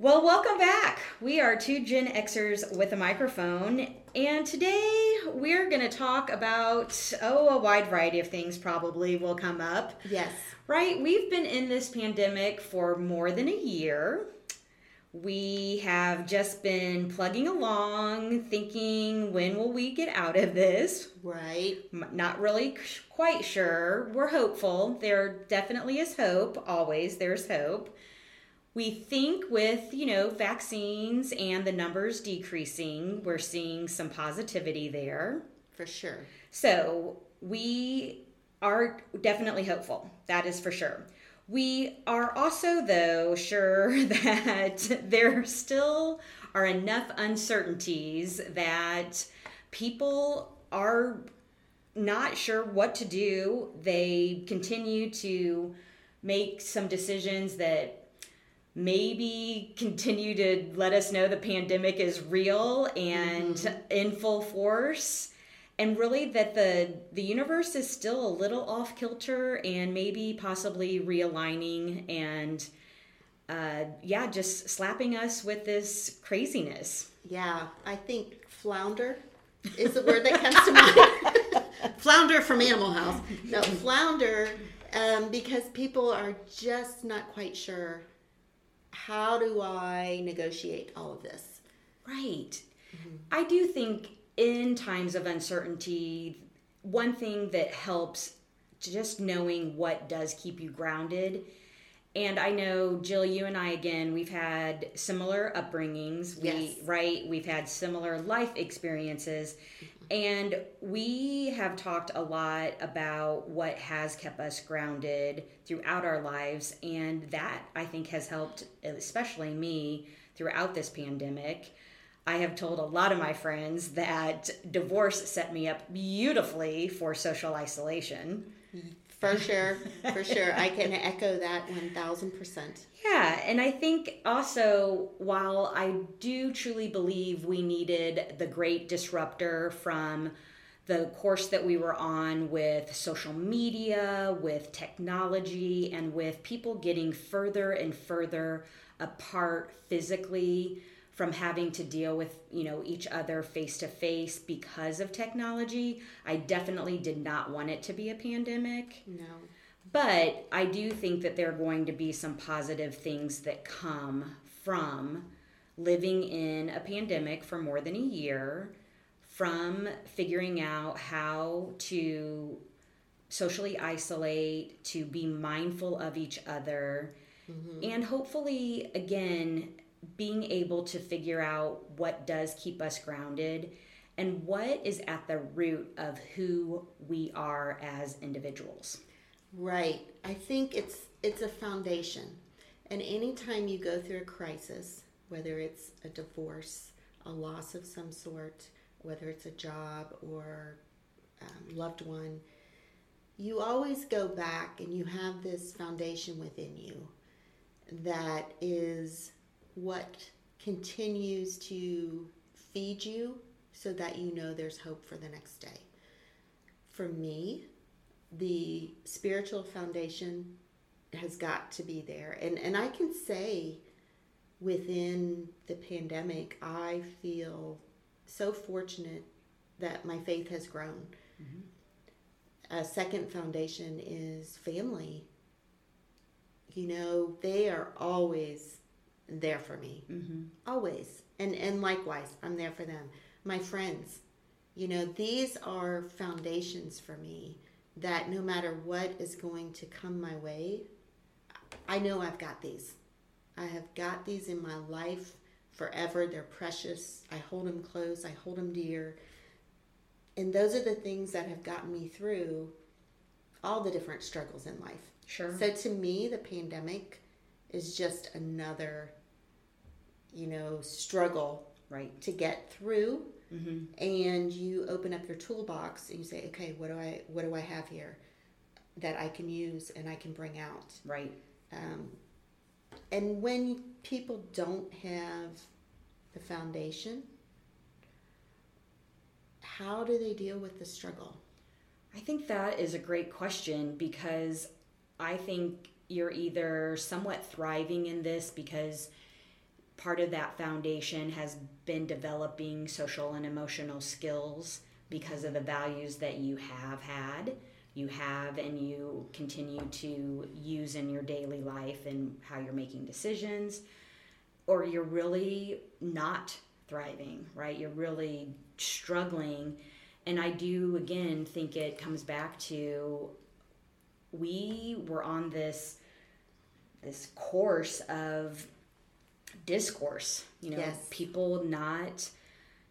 Well, welcome back. We are two Gen Xers with a microphone, and today we're going to talk about, oh, a wide variety of things probably will come up. Yes. Right? We've been in this pandemic for more than a year. We have just been plugging along, thinking, when will we get out of this? Right. Not really quite sure. We're hopeful. There definitely is hope. Always there's hope. We think with, you know, vaccines and the numbers decreasing, we're seeing some positivity there. For sure. So we are definitely hopeful. That is for sure. We are also, though, sure that there still are enough uncertainties that people are not sure what to do. They continue to make some decisions that maybe continue to let us know the pandemic is real and in full force and really that the the universe is still a little off kilter and maybe possibly realigning and uh, yeah just slapping us with this craziness Yeah. I think flounder is the word that comes to mind. flounder from Animal House. No, flounder, um, because people are just not quite sure how do I negotiate all of this? Right. Mm-hmm. I do think in times of uncertainty, one thing that helps just knowing what does keep you grounded. And I know Jill, you and I again, we've had similar upbringings. We Yes. right, we've had similar life experiences. Mm-hmm. And we have talked a lot about what has kept us grounded throughout our lives. And that I think has helped, especially me, throughout this pandemic. I have told a lot of my friends that divorce set me up beautifully for social isolation. Mm-hmm. For sure. For sure. I can echo that 1000%. Yeah, and I think also while I do truly believe we needed the great disruptor from the course that we were on with social media, with technology, and with people getting further and further apart physically from having to deal with you know each other face to face because of technology. I definitely did not want it to be a pandemic. No. but I do think that there are going to be some positive things that come from living in a pandemic for more than a year, from figuring out how to socially isolate, to be mindful of each other, mm-hmm. and hopefully, again, being able to figure out what does keep us grounded and what is at the root of who we are as individuals. Right. I think it's it's a foundation. And anytime you go through a crisis, whether it's a divorce, a loss of some sort, whether it's a job or um, loved one, you always go back and you have this foundation within you that is what continues to feed you so that you know there's hope for the next day. For me, the spiritual foundation has got to be there. And and I can say within the pandemic, I feel so fortunate that my faith has grown. Mm-hmm. A second foundation is family. You know, they are always there for me. Mm-hmm. Always. And and likewise, I'm there for them. My friends. You know, these are foundations for me that no matter what is going to come my way, I know I've got these. I have got these in my life forever. They're precious. I hold them close, I hold them dear. And those are the things that have gotten me through all the different struggles in life. Sure. So to me, the pandemic is just another, you know, struggle Right. to get through Mm-hmm. and you open up your toolbox and you say okay what do i what do i have here that i can use and i can bring out Right. um, and when people don't have the foundation how do they deal with the struggle I think that is a great question because I think you're either somewhat thriving in this because part of that foundation has been developing social and emotional skills because of the values that you have had, you have, and you continue to use in your daily life and how you're making decisions, or you're really not thriving, right? You're really struggling. And I do, again, think it comes back to we were on this this course of discourse you know Yes. people not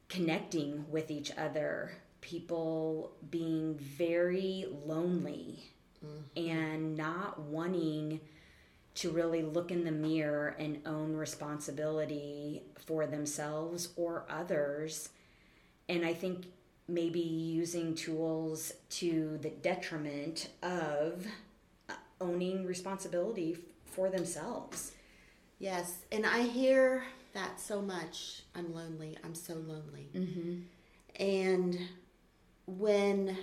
connecting with each other people being very lonely mm-hmm. and not wanting to really look in the mirror and own responsibility for themselves or others and i think maybe using tools to the detriment of uh, owning responsibility for themselves Yes, and I hear that so much. I'm lonely. I'm so lonely. mm-hmm. And when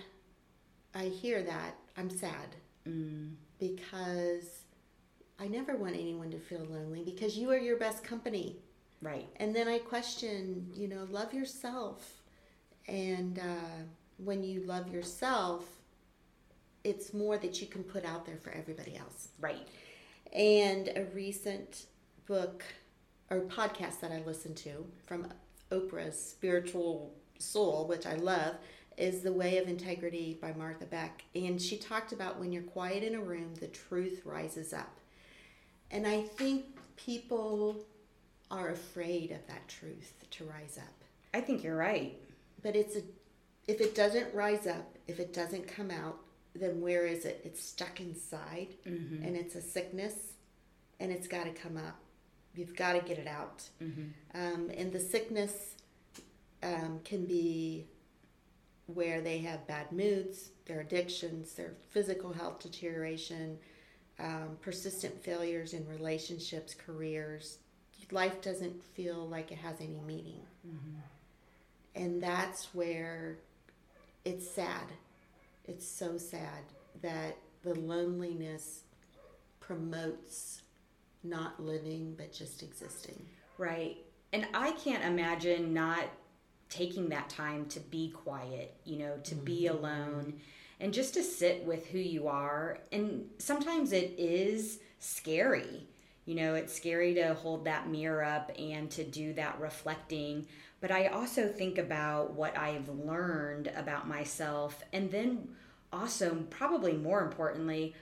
I hear that, I'm sad mm, because I never want anyone to feel lonely because you are your best company. right And then I question, you know, love yourself. And uh, when you love yourself, it's more that you can put out there for everybody else. right And a recent book or podcast that I listened to from Oprah's Spiritual Soul, which I love, is The Way of Integrity by Martha Beck. And she talked about when you're quiet in a room, the truth rises up. And I think people are afraid of that truth to rise up. i think you're right But it's a if it doesn't rise up, if it doesn't come out, then where is it? It's stuck inside mm-hmm. and it's a sickness and it's got to come up. You've got to get it out. Mm-hmm. Um, and the sickness um, can be where they have bad moods, their addictions, their physical health deterioration, um, persistent failures in relationships, careers. Life doesn't feel like it has any meaning. And that's where it's sad. It's so sad that the loneliness promotes not living but just existing. Right. And I can't imagine not taking that time to be quiet, you know, to be mm-hmm. alone and just to sit with who you are. And sometimes it is scary. You know, it's scary to hold that mirror up and to do that reflecting. But I also think about what I've learned about myself and then also, probably more importantly,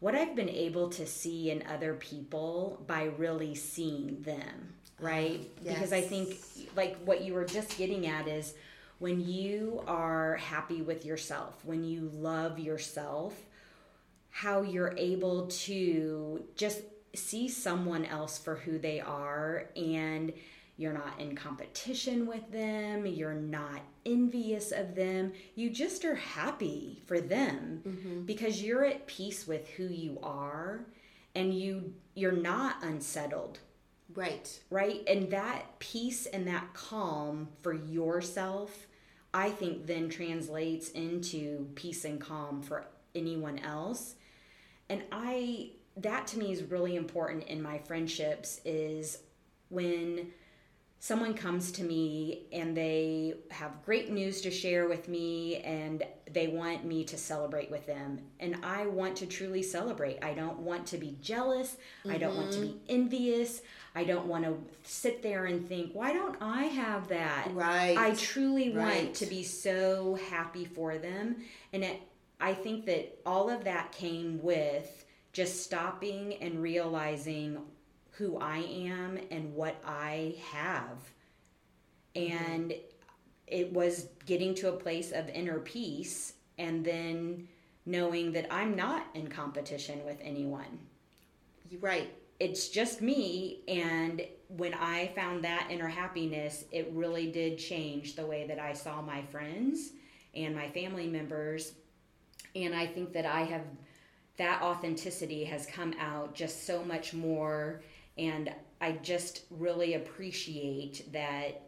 what I've been able to see in other people by really seeing them, ah, right? Because I think, like, what you were just getting at is when you are happy with yourself, when you love yourself, how you're able to just see someone else for who they are and you're not in competition with them, you're not envious of them, you just are happy for them mm-hmm. because you're at peace with who you are and you you're not unsettled Right. right? And that peace and that calm for yourself, I think then translates into peace and calm for anyone else. And I that to me is really important in my friendships is when someone comes to me and they have great news to share with me and they want me to celebrate with them. And i want to truly celebrate. I don't want to be jealous. I don't want to be mm-hmm. envious. I don't want to sit there and think why don't i have that? Right. i truly want to be so happy for them. And it, i think that all of that came with just stopping and realizing who I am and what I have. Mm-hmm. And it was getting to a place of inner peace and then knowing that I'm not in competition with anyone. Right. It's just me. And when I found that inner happiness, it really did change the way that I saw my friends and my family members. And I think that I have that authenticity has come out just so much more. And I just really appreciate that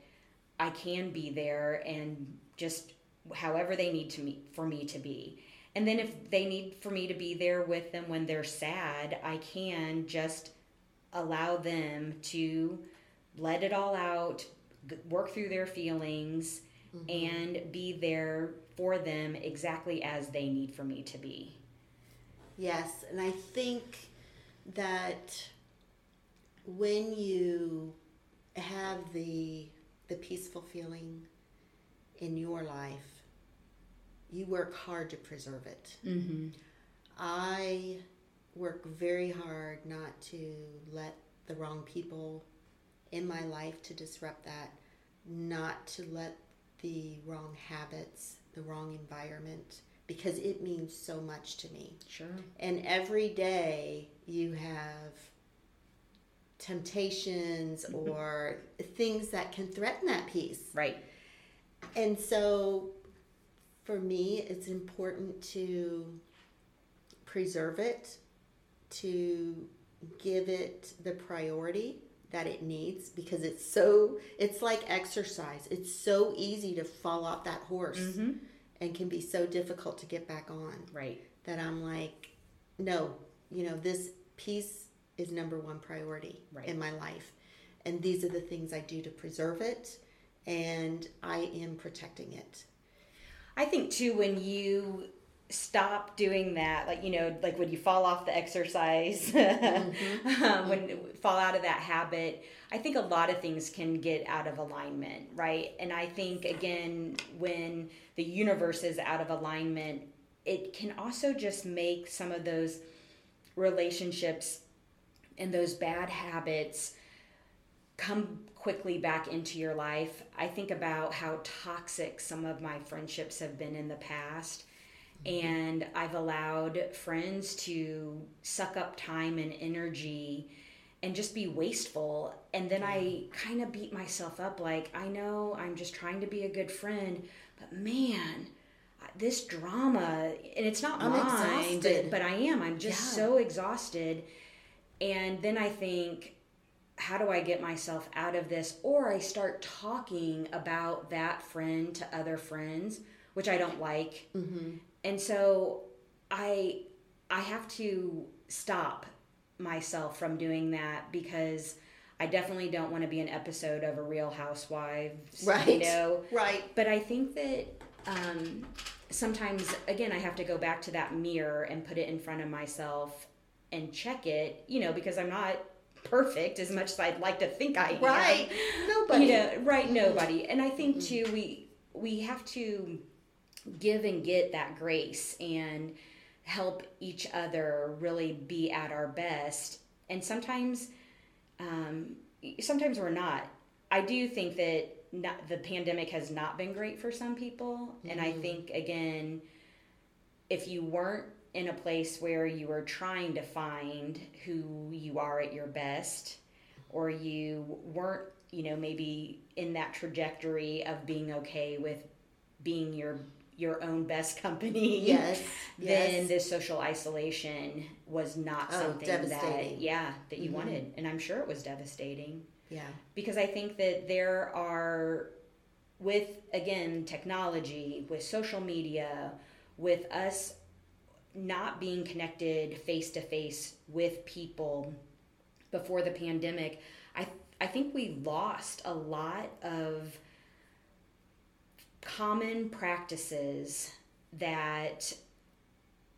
I can be there and just however they need to me for me to be. And then if they need for me to be there with them when they're sad, I can just allow them to let it all out, work through their feelings, mm-hmm. and be there for them exactly as they need for me to be. Yes, and I think that when you have the the peaceful feeling in your life, you work hard to preserve it. Mm-hmm. I work very hard not to let the wrong people in my life to disrupt that, not to let the wrong habits, the wrong environment, because it means so much to me. Sure. And every day you have temptations or things that can threaten that peace. Right. And so for me, it's important to preserve it, to give it the priority that it needs because it's so, it's like exercise. It's so easy to fall off that horse Mm-hmm. and can be so difficult to get back on Right. that I'm like, no, you know, this peace is number one priority Right. in my life. And these are the things I do to preserve it, and I am protecting it. I think too when you stop doing that, like you know, like when you fall off the exercise, um, when you fall out of that habit, I think a lot of things can get out of alignment, right? And I think again, when the universe is out of alignment, it can also just make some of those relationships and those bad habits come quickly back into your life. I think about how toxic some of my friendships have been in the past. Mm-hmm. And I've allowed friends to suck up time and energy and just be wasteful. And then I kind of beat myself up like, I know I'm just trying to be a good friend, but man, this drama, and it's not I'm mine, but, but I am. I'm just Yeah. so exhausted. And then I think, how do I get myself out of this? Or I start talking about that friend to other friends, which I don't like. Mm-hmm. And so I I have to stop myself from doing that because I definitely don't want to be an episode of a Real Housewives, right? You know, Right. but I think that um, sometimes, again, I have to go back to that mirror and put it in front of myself and check it, you know, because I'm not perfect as much as I'd like to think I am. Right. Nobody. You know, right? Mm-hmm. Nobody. And I think mm-hmm. too, we we have to give and get that grace and help each other really be at our best. And sometimes, um, sometimes we're not. I do think that not, the pandemic has not been great for some people, and I mm-hmm. think again, if you weren't in a place where you were trying to find who you are at your best, or you weren't, you know, maybe in that trajectory of being okay with being your your own best company. Yes. Then Yes. this social isolation was not Oh, something that yeah that you Mhm. wanted, and I'm sure it was devastating Yeah. because I think that there are, with again technology, with social media, with us not being connected face to face with people before the pandemic, I I think we lost a lot of common practices that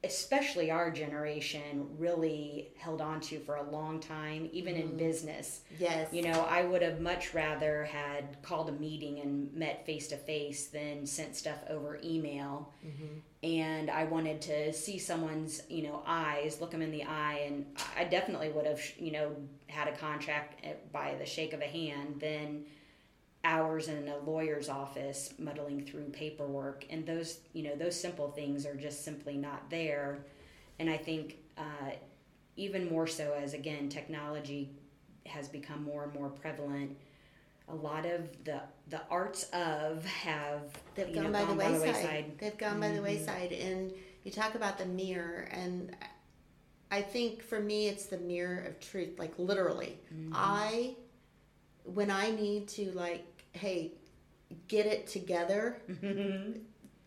especially our generation really held on to for a long time even in mm-hmm. business Yes. you know, I would have much rather had called a meeting and met face to face than sent stuff over email. Mm-hmm. And I wanted to see someone's, you know, eyes, look them in the eye, and I definitely would have, you know, had a contract eh, by the shake of a hand than hours in a lawyer's office muddling through paperwork. And those, you know, those simple things are just simply not there. And I think uh, even more so as again technology has become more and more prevalent. A lot of the the arts of have They've gone, know, by, the by the wayside. They've gone by the Mhm. wayside. And you talk about the mirror, and I think for me, it's the mirror of truth, like literally. Mm-hmm. I, when I need to, like, hey, get it together,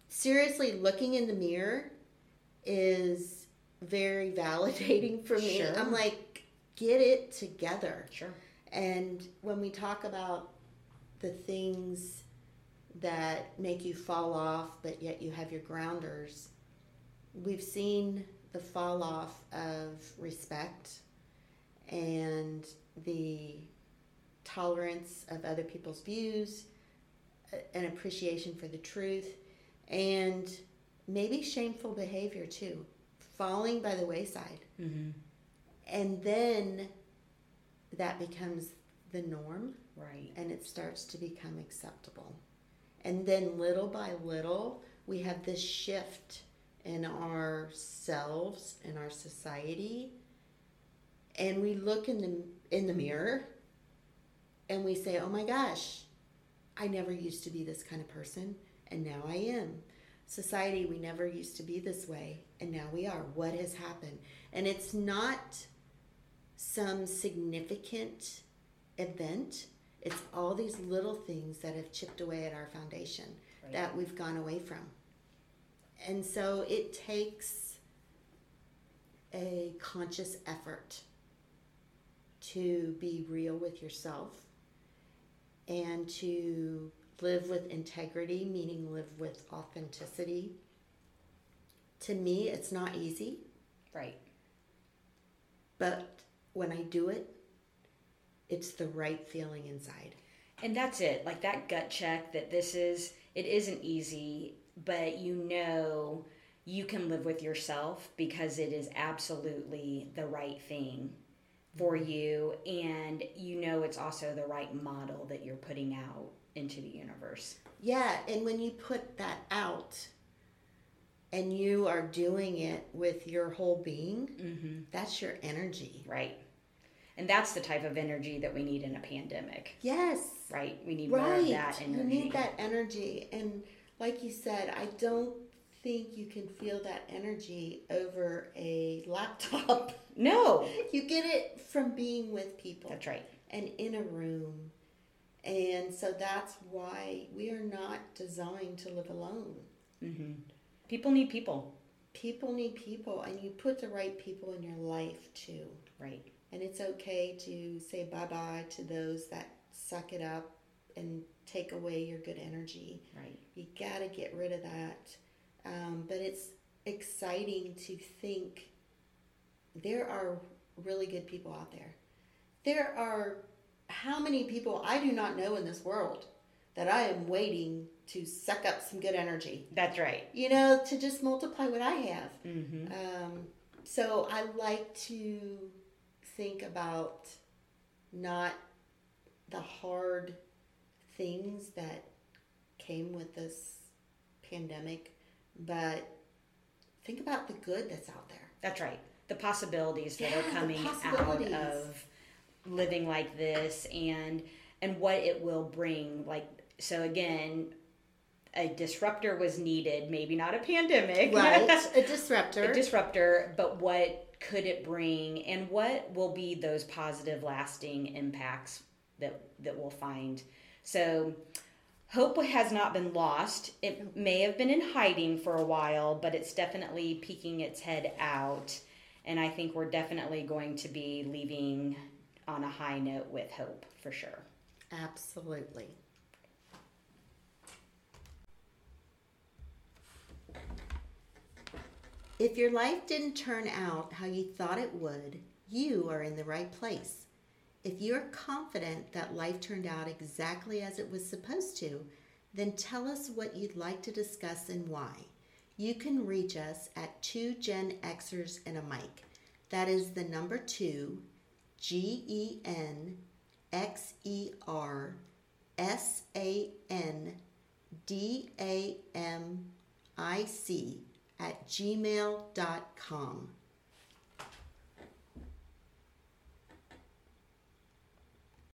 seriously, looking in the mirror is very validating for me. Sure. I'm like, get it together. Sure. And when we talk about the things that make you fall off, but yet you have your grounders, we've seen the fall off of respect and the tolerance of other people's views, an appreciation for the truth, and maybe shameful behavior too, falling by the wayside. Mm-hmm. And then that becomes the norm Right. and it starts to become acceptable. And then little by little, we have this shift in ourselves in our society. And we look in the in the mirror and we say, "Oh my gosh, I never used to be this kind of person and now I am." Society, we never used to be this way and now we are. What has happened? And it's not some significant event. It's all these little things that have chipped away at our foundation Right. that we've gone away from. And so it takes a conscious effort to be real with yourself and to live with integrity, meaning live with authenticity. To me, it's not easy, Right. but when I do it, it's the right feeling inside. And that's it. Like that gut check that this is, it isn't easy, but you know you can live with yourself because it is absolutely the right thing for you. And you know it's also the right model that you're putting out into the universe. Yeah, and when you put that out and you are doing it with your whole being, Mm-hmm. that's your energy. Right. And that's the type of energy that we need in a pandemic, Yes. right? We need more of that energy. You need that energy. And like you said, I don't think you can feel that energy over a laptop. No, you get it from being with people that's right. and in a room. And so that's why we are not designed to live alone. hmm People need people, People need people, and you put the right people in your life too. right? And it's okay to say bye bye to those that suck it up and take away your good energy. Right. You got to get rid of that. Um, but it's exciting to think there are really good people out there. There are how many people I do not know in this world that I am waiting to suck up some good energy. That's right. You know, to just multiply what I have. hmm Um, so I like to think about not the hard things that came with this pandemic, but think about the good that's out there. That's right. The possibilities that Yeah, are coming out of living like this and and what it will bring like so again a disruptor was needed maybe not a pandemic Right, a disruptor. a disruptor but what could it bring and what will be those positive lasting impacts that that we'll find so hope has not been lost it may have been in hiding for a while but it's definitely peeking its head out and i think we're definitely going to be leaving on a high note with hope for sure Absolutely. If your life didn't turn out how you thought it would, you are in the right place. If you're confident that life turned out exactly as it was supposed to, then tell us what you'd like to discuss and why. You can reach us at two Gen Xers and a mic. That is the number two, G E N X E R S A N D A M I C at gmail.com.